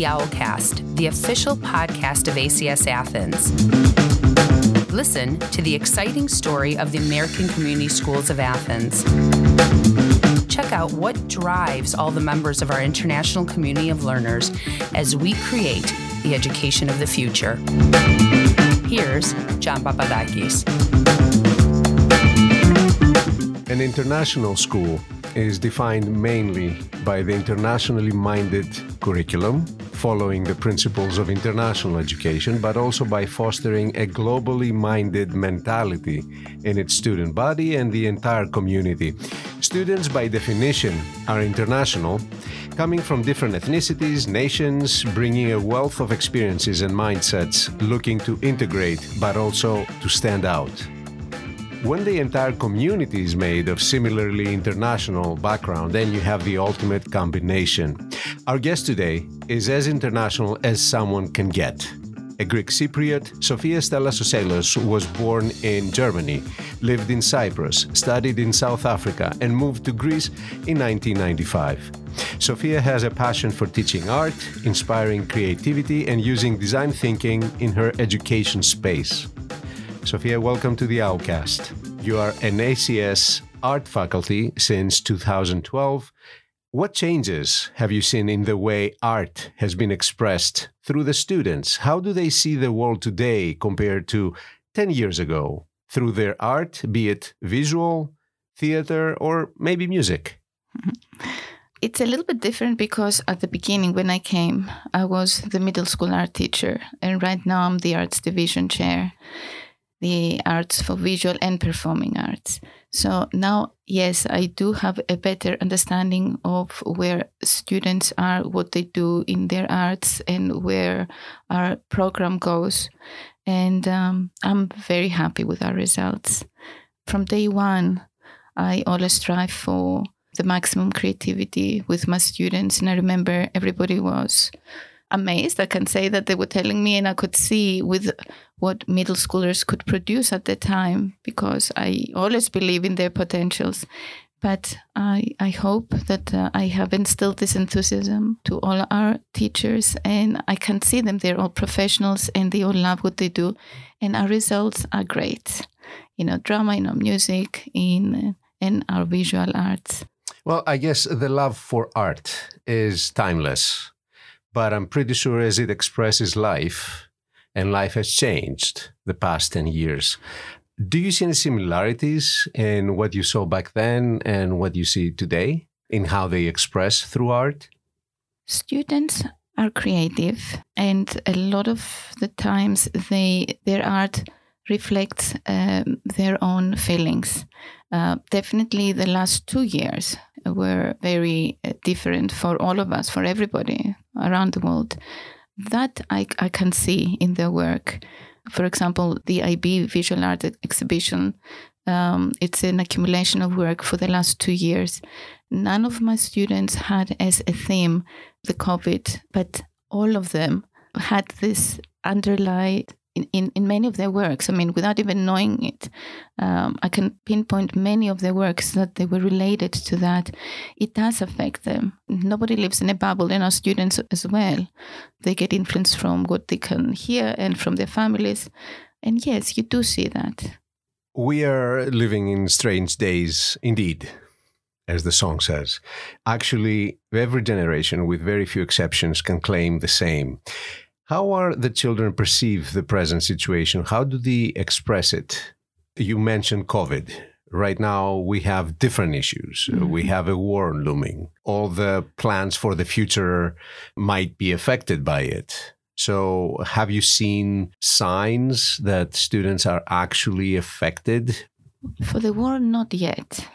the Owlcast, the official podcast of ACS Athens. Listen to the exciting story of the American Community Schools of Athens. Check out what drives all the members of our international community of learners as we create the education of the future. Here's John Papadakis. An international school is defined mainly by the internationally minded curriculum, following the principles of international education, but also by fostering a globally minded mentality in its student body and the entire community. Students, by definition, are international, coming from different ethnicities, nations, bringing a wealth of experiences and mindsets, looking to integrate, but also to stand out. When the entire community is made of similarly international background, then you have the ultimate combination. Our guest today is as international as someone can get. A Greek Cypriot, Sofia Stella Soselos was born in Germany, lived in Cyprus, studied in South Africa, and moved to Greece in 1995. Sofia has a passion for teaching art, inspiring creativity, and using design thinking in her education space. Sofia, welcome to the Owlcast. You are an ACS art faculty since 2012. What changes have you seen in the way art has been expressed through the students? How do they see the world today compared to 10 years ago through their art, be it visual, theater, or maybe music? Mm-hmm. It's a little bit different because at the beginning, when I came, I was the middle school art teacher, and right now I'm the arts division chair the arts for visual and performing arts. So now, yes, I do have a better understanding of where students are, what they do in their arts, and where our program goes. And um, I'm very happy with our results. From day one, I always strive for the maximum creativity with my students. And I remember everybody was amazed. I can say that they were telling me, and I could see with what middle schoolers could produce at the time because I always believe in their potentials. But I, I hope that uh, I have instilled this enthusiasm to all our teachers, and I can see them. They're all professionals and they all love what they do, and our results are great. You know, drama, you know, music, in in our visual arts. Well, I guess the love for art is timeless but I'm pretty sure as it expresses life, and life has changed the past 10 years. Do you see any similarities in what you saw back then and what you see today in how they express through art? Students are creative, and a lot of the times they their art reflects um, their own feelings. Uh, definitely, the last two years were very uh, different for all of us, for everybody around the world. That I, I can see in their work. For example, the IB Visual Art Exhibition, um, it's an accumulation of work for the last two years. None of my students had as a theme the COVID, but all of them had this underlying in, in, in many of their works. I mean, without even knowing it, um, I can pinpoint many of their works that they were related to that. It does affect them. Nobody lives in a bubble, and our students as well. They get influence from what they can hear and from their families. And yes, you do see that. We are living in strange days indeed as the song says. Actually, every generation, with very few exceptions, can claim the same. How are the children perceive the present situation? How do they express it? You mentioned COVID. Right now, we have different issues. Mm-hmm. We have a war looming. All the plans for the future might be affected by it. So, have you seen signs that students are actually affected? For the war, not yet.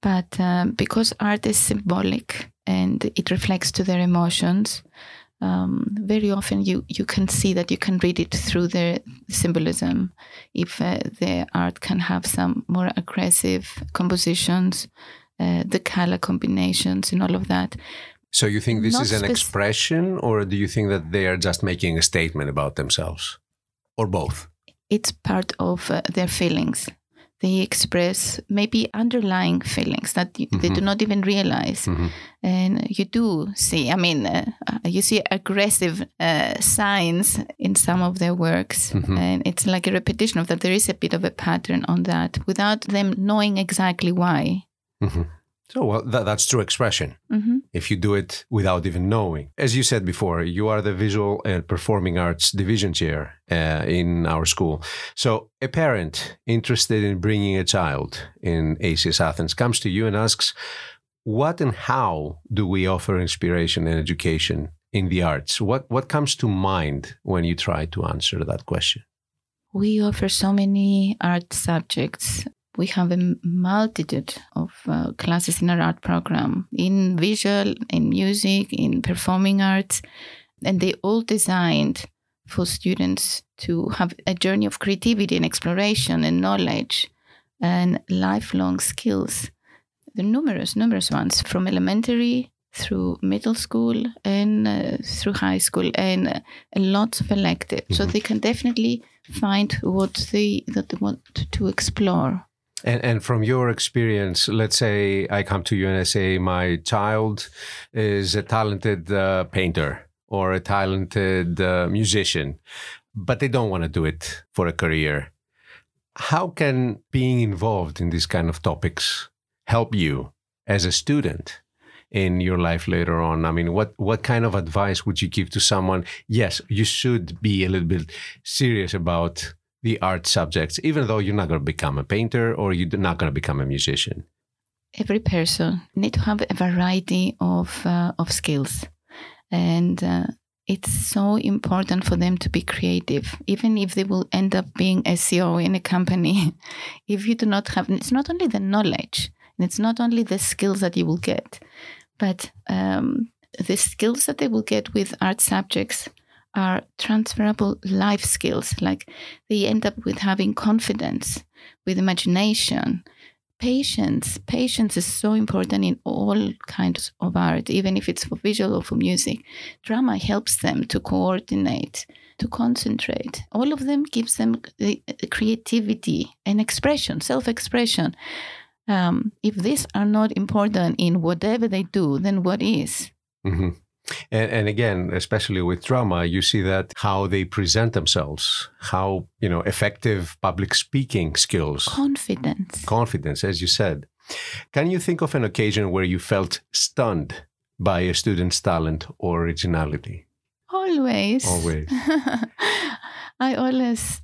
But um, because art is symbolic and it reflects to their emotions, um, very often you, you can see that you can read it through the symbolism. If uh, the art can have some more aggressive compositions, uh, the color combinations, and all of that. So you think this Not is an expression, or do you think that they are just making a statement about themselves, or both? It's part of uh, their feelings. They express maybe underlying feelings that mm-hmm. they do mm-hmm. not even realize. Mm-hmm. And you do see, I mean, uh, you see aggressive uh, signs in some of their works. Mm-hmm. And it's like a repetition of that. There is a bit of a pattern on that without them knowing exactly why. So, well, that, that's true expression. Mm-hmm. If you do it without even knowing. As you said before, you are the visual and performing arts division chair uh, in our school. So, a parent interested in bringing a child in ACS Athens comes to you and asks, What and how do we offer inspiration and education in the arts? What, what comes to mind when you try to answer that question? We offer so many art subjects we have a multitude of uh, classes in our art program in visual, in music, in performing arts, and they all designed for students to have a journey of creativity and exploration and knowledge and lifelong skills. The numerous, numerous ones from elementary through middle school and uh, through high school and uh, lots of elective. Mm-hmm. So they can definitely find what they that they want to explore. And, and from your experience, let's say I come to you and I say my child is a talented uh, painter or a talented uh, musician, but they don't want to do it for a career. How can being involved in these kind of topics help you as a student in your life later on? I mean, what what kind of advice would you give to someone? Yes, you should be a little bit serious about the art subjects, even though you're not going to become a painter or you're not going to become a musician? Every person need to have a variety of uh, of skills, and uh, it's so important for them to be creative, even if they will end up being a CEO in a company. if you do not have, it's not only the knowledge, and it's not only the skills that you will get, but um, the skills that they will get with art subjects are transferable life skills. Like they end up with having confidence, with imagination, patience. Patience is so important in all kinds of art, even if it's for visual or for music. Drama helps them to coordinate, to concentrate. All of them gives them the creativity and expression, self-expression. Um, if these are not important in whatever they do, then what is? Mm-hmm. And, and, again, especially with drama, you see that how they present themselves, how you know effective public speaking skills, confidence, confidence, as you said. Can you think of an occasion where you felt stunned by a student's talent or originality? Always, always. I always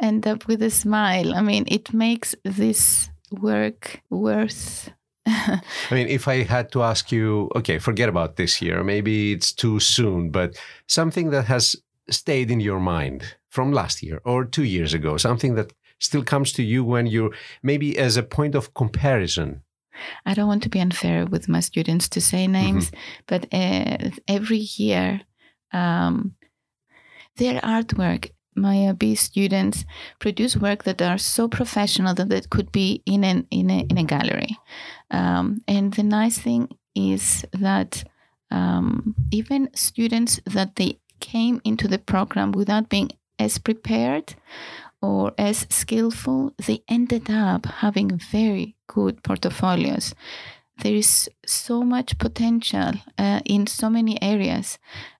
end up with a smile. I mean, it makes this work worth I mean, if I had to ask you, okay, forget about this year, maybe it's too soon, but something that has stayed in your mind from last year or two years ago, something that still comes to you when you're maybe as a point of comparison. I don't want to be unfair with my students to say names, mm-hmm. but uh, every year, um, their artwork my IB students produce work that are so professional that it could be in an in a in a gallery. Um, and the nice thing is that um, even students that they came into the program without being as prepared or as skillful, they ended up having very good portfolios. There is so much potential uh, in so many areas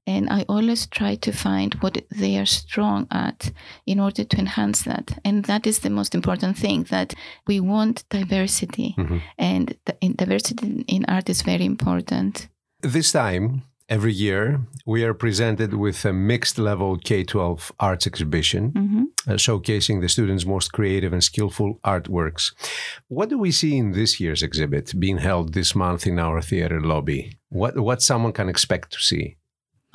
and i always try to find what they are strong at in order to enhance that and that is the most important thing that we want diversity mm-hmm. and the, diversity in art is very important this time Every year, we are presented with a mixed level K 12 arts exhibition, mm-hmm. uh, showcasing the students' most creative and skillful artworks. What do we see in this year's exhibit being held this month in our theater lobby? What, what someone can expect to see?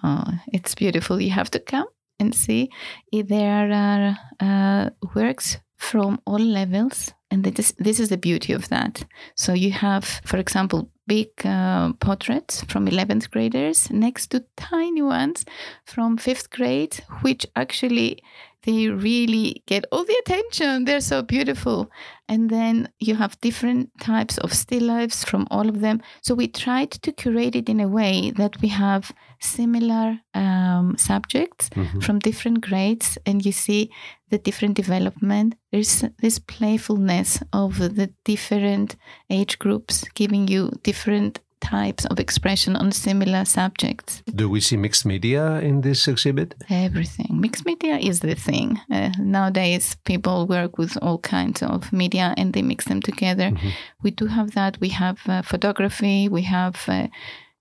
Oh, it's beautiful. You have to come and see. There are uh, works from all levels and this, this is the beauty of that so you have for example big uh, portraits from 11th graders next to tiny ones from fifth grade which actually they really get all the attention. They're so beautiful. And then you have different types of still lifes from all of them. So we tried to curate it in a way that we have similar um, subjects mm-hmm. from different grades, and you see the different development. There's this playfulness of the different age groups, giving you different types of expression on similar subjects. Do we see mixed media in this exhibit? Everything. Mixed media is the thing. Uh, nowadays, people work with all kinds of media and they mix them together. Mm-hmm. We do have that. We have uh, photography, we have uh,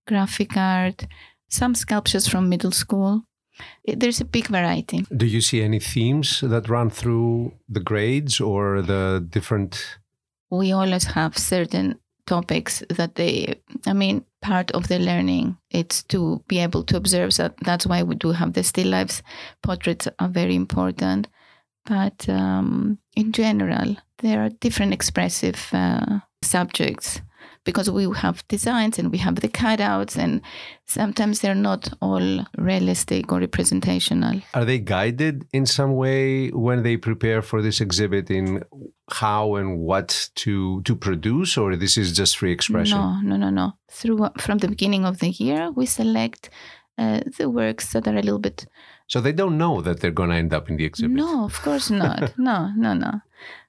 graphic art, some sculptures from middle school. There's a big variety. Do you see any themes that run through the grades or the different? We always have certain topics that they i mean part of the learning it's to be able to observe that that's why we do have the still lives portraits are very important. But um, in general there are different expressive uh, subjects because we have designs and we have the cutouts and sometimes they're not all realistic or representational. Are they guided in some way when they prepare for this exhibit in how and what to to produce or this is just free expression? No no no no. Through from the beginning of the year we select uh, the works that are a little bit so they don't know that they're going to end up in the exhibit? No of course not. No no no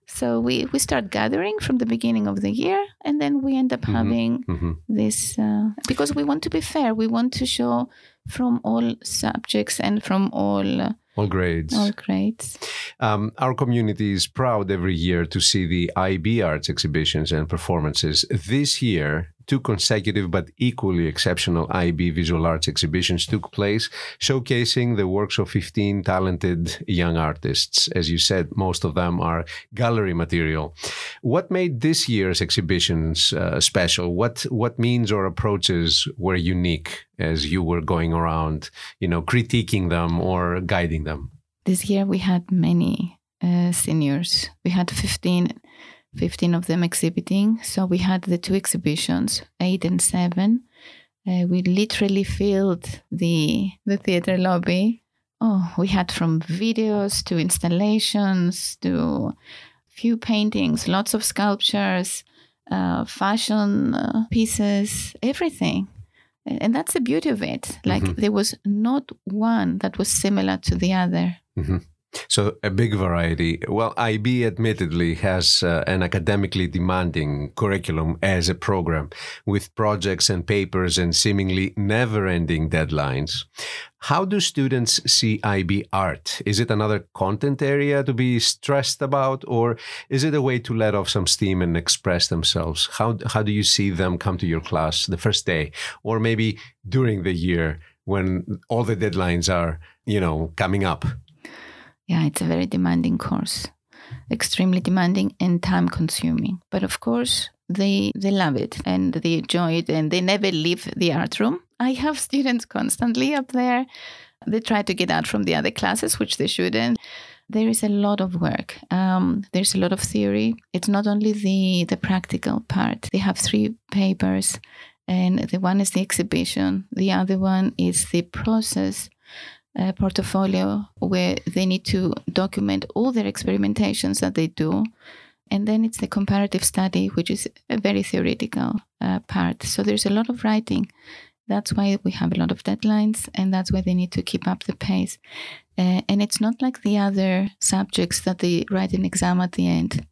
so we, we start gathering from the beginning of the year, and then we end up mm-hmm. having mm-hmm. this uh, because we want to be fair. We want to show from all subjects and from all uh, all grades. All grades. Um, our community is proud every year to see the IB Arts exhibitions and performances. This year, two consecutive but equally exceptional IB visual arts exhibitions took place, showcasing the works of 15 talented young artists. As you said, most of them are gallery material. What made this year's exhibitions uh, special? What what means or approaches were unique as you were going around, you know, critiquing them or guiding them? This year we had many uh, seniors. We had 15 15 of them exhibiting. So we had the two exhibitions, eight and seven. Uh, we literally filled the the theater lobby. Oh, we had from videos to installations to few paintings, lots of sculptures, uh, fashion uh, pieces, everything. And that's the beauty of it. Like mm-hmm. there was not one that was similar to the other. Mm-hmm. So a big variety. Well, IB admittedly has uh, an academically demanding curriculum as a program with projects and papers and seemingly never-ending deadlines. How do students see IB art? Is it another content area to be stressed about or is it a way to let off some steam and express themselves? How how do you see them come to your class the first day or maybe during the year when all the deadlines are, you know, coming up? Yeah, it's a very demanding course, extremely demanding and time consuming. But of course, they they love it and they enjoy it and they never leave the art room. I have students constantly up there. They try to get out from the other classes, which they shouldn't. There is a lot of work. Um, there's a lot of theory. It's not only the the practical part. They have three papers, and the one is the exhibition. The other one is the process uh, portfolio where they need to document all their experimentations that they do. And then it's the comparative study, which is a very theoretical uh, part. So there's a lot of writing. That's why we have a lot of deadlines, and that's why they need to keep up the pace. Uh, and it's not like the other subjects that they write an exam at the end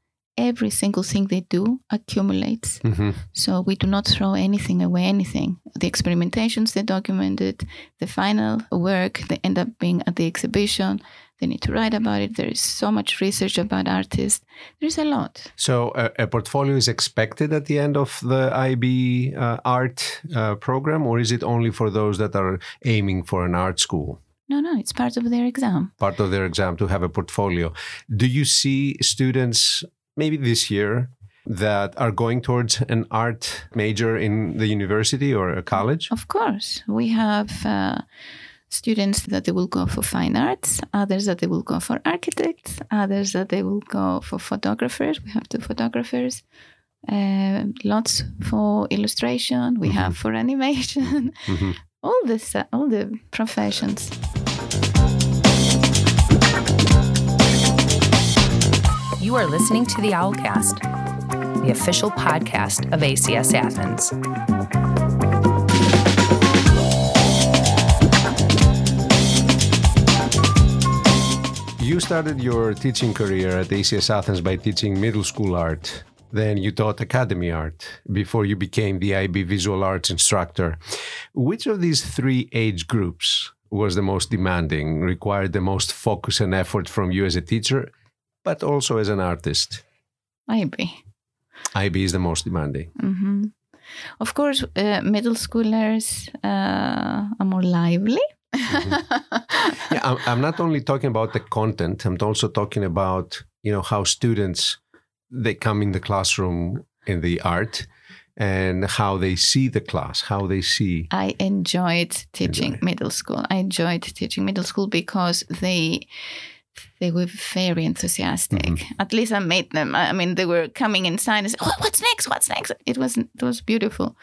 every single thing they do accumulates. Mm-hmm. So we do not throw anything away, anything. The experimentations they documented, the final work, they end up being at the exhibition. They need to write about it. There is so much research about artists. There's a lot. So a, a portfolio is expected at the end of the IB uh, art uh, program, or is it only for those that are aiming for an art school? No, no, it's part of their exam. Part of their exam to have a portfolio. Do you see students maybe this year that are going towards an art major in the university or a college? Of course. We have uh, students that they will go for fine arts, others that they will go for architects, others that they will go for photographers. We have two photographers. Uh, lots for illustration. We mm-hmm. have for animation. Mm-hmm. all this, uh, all the professions. You are listening to the Owlcast, the official podcast of ACS Athens. You started your teaching career at ACS Athens by teaching middle school art. Then you taught academy art before you became the IB visual arts instructor. Which of these three age groups was the most demanding, required the most focus and effort from you as a teacher, but also as an artist? IB. IB is the most demanding. hmm Of course, uh, middle schoolers uh, are more lively. yeah, I'm, I'm not only talking about the content. I'm also talking about you know how students they come in the classroom in the art and how they see the class, how they see. I enjoyed teaching middle school. I enjoyed teaching middle school because they they were very enthusiastic. Mm-hmm. At least I made them. I mean, they were coming inside and saying, oh, "What's next? What's next?" It was it was beautiful.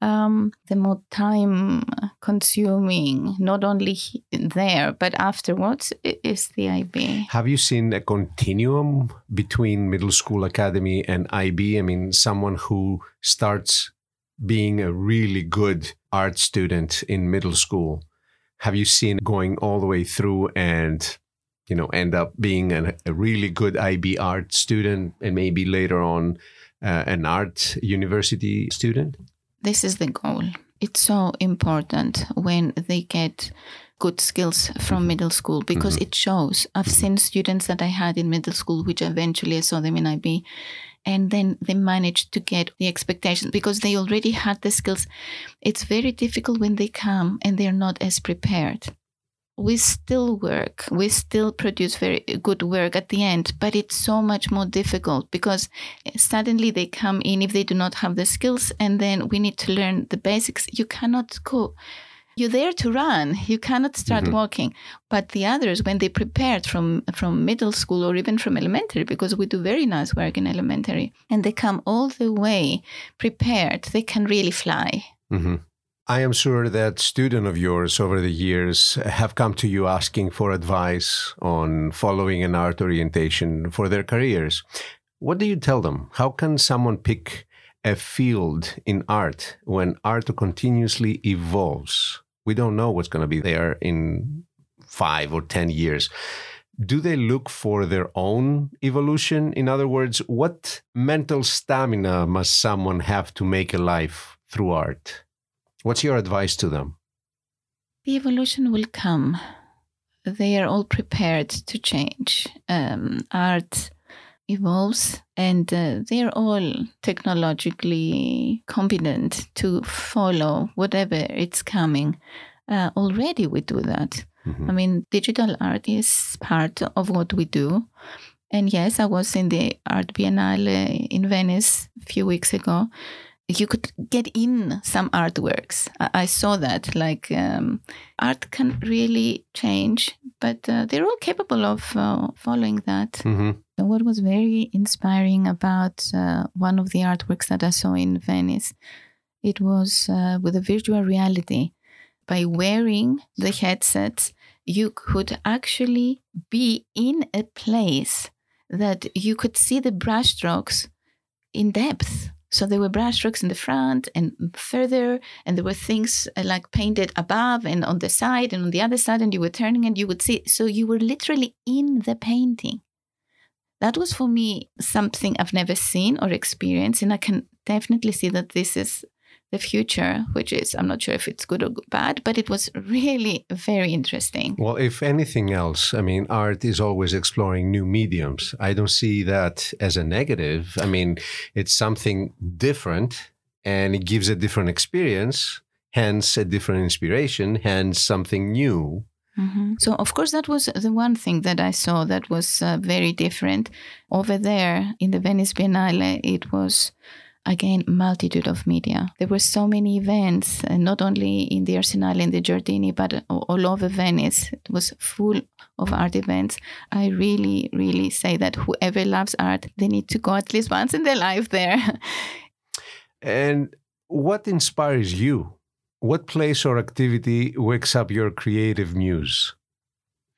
Um, the more time consuming, not only there but afterwards, is the IB. Have you seen a continuum between middle school academy and IB? I mean, someone who starts being a really good art student in middle school, have you seen going all the way through and you know end up being an, a really good IB art student and maybe later on uh, an art university student? this is the goal. It's so important when they get good skills from mm-hmm. middle school because mm-hmm. it shows. I've mm-hmm. seen students that I had in middle school, which eventually I saw them in IB, and then they managed to get the expectations because they already had the skills. It's very difficult when they come and they're not as prepared. We still work, we still produce very good work at the end, but it's so much more difficult because suddenly they come in if they do not have the skills and then we need to learn the basics. You cannot go you're there to run you cannot start walking. But the others when they prepared from from middle school or even from elementary because we do very nice work in elementary and they come all the way prepared they can really fly. Hmm I am sure that students of yours over the years have come to you asking for advice on following an art orientation for their careers. What do you tell them? How can someone pick a field in art when art continuously evolves? We don't know what's going to be there in five or 10 years. Do they look for their own evolution? In other words, what mental stamina must someone have to make a life through art? What's your advice to them? the evolution will come. They are all prepared to change. Um, art evolves and uh, they are all technologically competent to follow whatever it's coming uh, already we do that. Mhm. i mean digital art is part of what we do. And yes i was in the art biennale in venice a few weeks ago you could get in some artworks. I, I saw that. Like um, art can really change, but uh, they're all capable of uh, following that. hmm What was very inspiring about uh, one of the artworks that I saw in Venice, it was uh, with a virtual reality. By wearing the headsets, you could actually be in a place that you could see the brushstrokes in depth. So there were brushstrokes in the front and further, and there were things uh, like painted above and on the side and on the other side, and you were turning and you would see. So you were literally in the painting. That was for me something I've never seen or experienced, and I can definitely see that this is the future, which is I'm not sure if it's good or bad, but it was really very interesting. Well, if anything else, I mean, art is always exploring new mediums. I don't see that as a negative. I mean, it's something different and it gives a different experience, hence a different inspiration, hence something new. Mhm. So, of course, that was the one thing that I saw that was uh, very different. Over there in the Venice Biennale, it was again multitude of media. There were so many events, and not only in the arsenal and the Giardini, but uh, all over Venice. It was full of art events. I really, really say that whoever loves art, they need to go at least once in their life there. And what inspires you? What place or activity wakes up your creative muse?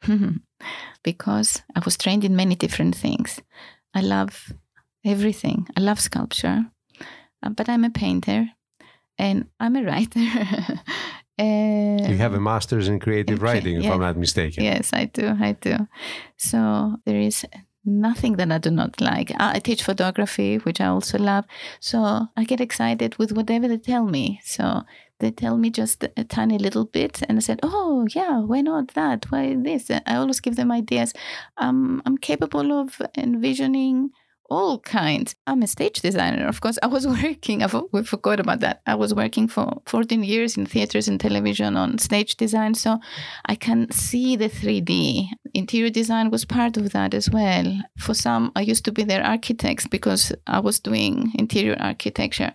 because I was trained in many different things. I love everything. I love sculpture, uh, but I'm a painter and I'm a writer. you have a master's in creative in, writing, if I'm not mistaken. Yes, I do. I do. So there is nothing that I do not like. I teach photography, which I also love. So I get excited with whatever they tell me. So they tell me just a tiny little bit, and I said, "Oh yeah, why not that? Why this?" I always give them ideas. Um, I'm capable of envisioning all kinds. I'm a stage designer, of course. I was working, I we forgot about that. I was working for 14 years in theaters and television on stage design. So I can see the 3D. Interior design was part of that as well. For some, I used to be their architects because I was doing interior architecture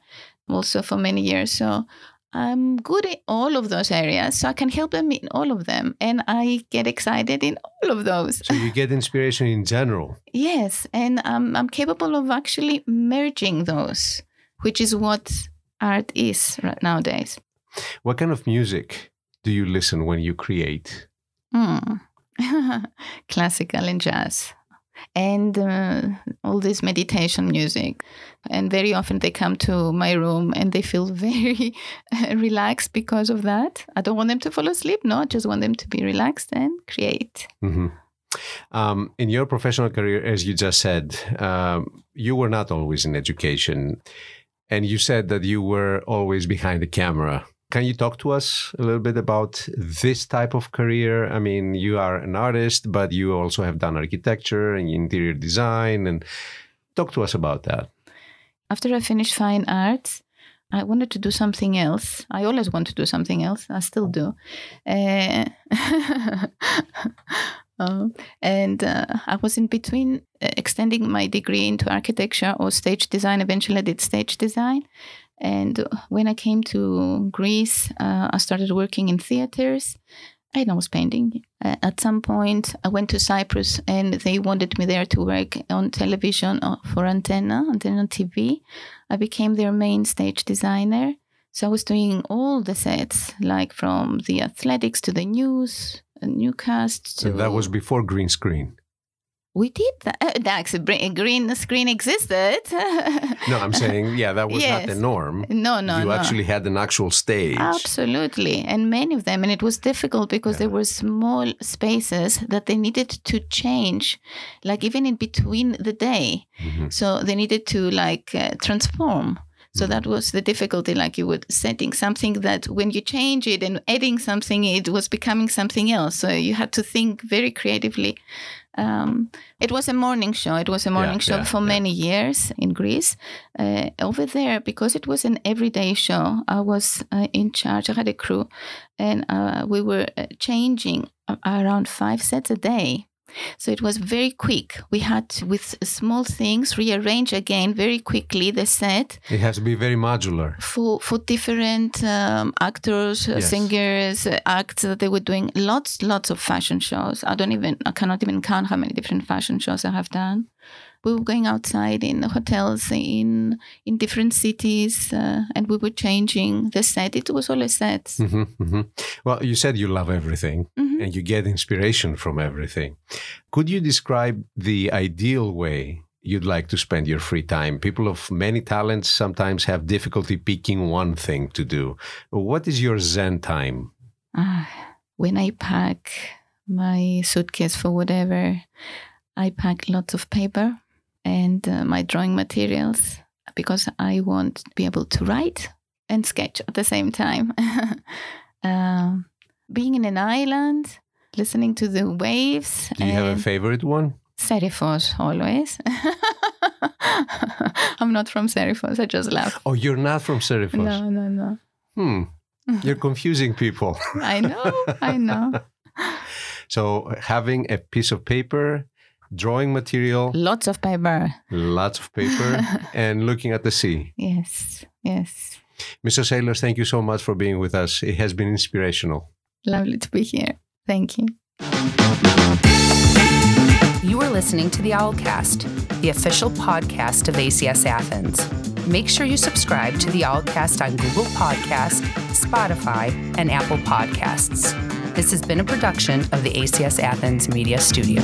also for many years. So I'm good in all of those areas, so I can help them in all of them. And I get excited in all of those. So you get inspiration in general? yes. And um, I'm capable of actually merging those, which is what art is right nowadays. What kind of music do you listen when you create? Mm. Classical and jazz and uh, all this meditation music. And very often they come to my room and they feel very relaxed because of that. I don't want them to fall asleep, no, I just want them to be relaxed and create. Mm-hmm. Um, in your professional career, as you just said, um, you were not always in education. And you said that you were always behind the camera. Can you talk to us a little bit about this type of career? I mean, you are an artist, but you also have done architecture and interior design. And talk to us about that. After I finished fine arts, I wanted to do something else. I always want to do something else. I still do. Uh, and uh, I was in between uh, extending my degree into architecture or stage design. Eventually, I did stage design. And when I came to Greece, uh, I started working in theaters and I was painting. Uh, at some point, I went to Cyprus and they wanted me there to work on television uh, for Antenna, Antenna TV. I became their main stage designer. So I was doing all the sets, like from the athletics to the news, newscast to. And that was before green screen we did that. Uh, that's a green screen existed. no, I'm saying, yeah, that was yes. not the norm. No, no, you no. actually had an actual stage. Absolutely, and many of them, and it was difficult because yeah. there were small spaces that they needed to change, like even in between the day. Mm-hmm. So they needed to like uh, transform. So that was the difficulty, like you were setting something that when you change it and adding something, it was becoming something else. So you had to think very creatively. Um, it was a morning show. It was a morning yeah, show yeah, for yeah. many years in Greece. Uh, over there, because it was an everyday show, I was uh, in charge. I had a crew, and uh, we were uh, changing around five sets a day. So it was very quick. We had to, with small things, rearrange again very quickly the set. It has to be very modular. For for different um, actors, uh, yes. singers, uh, acts that they were doing. Lots, lots of fashion shows. I don't even, I cannot even count how many different fashion shows I have done we were going outside in hotels in in different cities, uh, and we were changing the set. It was all a set. Mm-hmm, mm-hmm. Well, you said you love everything, mm-hmm. and you get inspiration from everything. Could you describe the ideal way you'd like to spend your free time? People of many talents sometimes have difficulty picking one thing to do. What is your Zen time? Uh, when I pack my suitcase for whatever, I pack lots of paper and uh, my drawing materials because I want to be able to write and sketch at the same time. uh, being in an island, listening to the waves. Do you have a favorite one? Serifos, always. I'm not from Serifos, I just laugh. Oh, you're not from Serifos? No, no, no. Hmm. You're confusing people. I know, I know. So, having a piece of paper drawing material, lots of paper, lots of paper, and looking at the sea. Yes, yes. Mr. Sailors, thank you so much for being with us. It has been inspirational. Lovely to be here. Thank you. You are listening to the Owlcast, the official podcast of ACS Athens. Make sure you subscribe to the Owlcast on Google Podcast, Spotify, and Apple Podcasts. This has been a production of the ACS Athens Media Studio.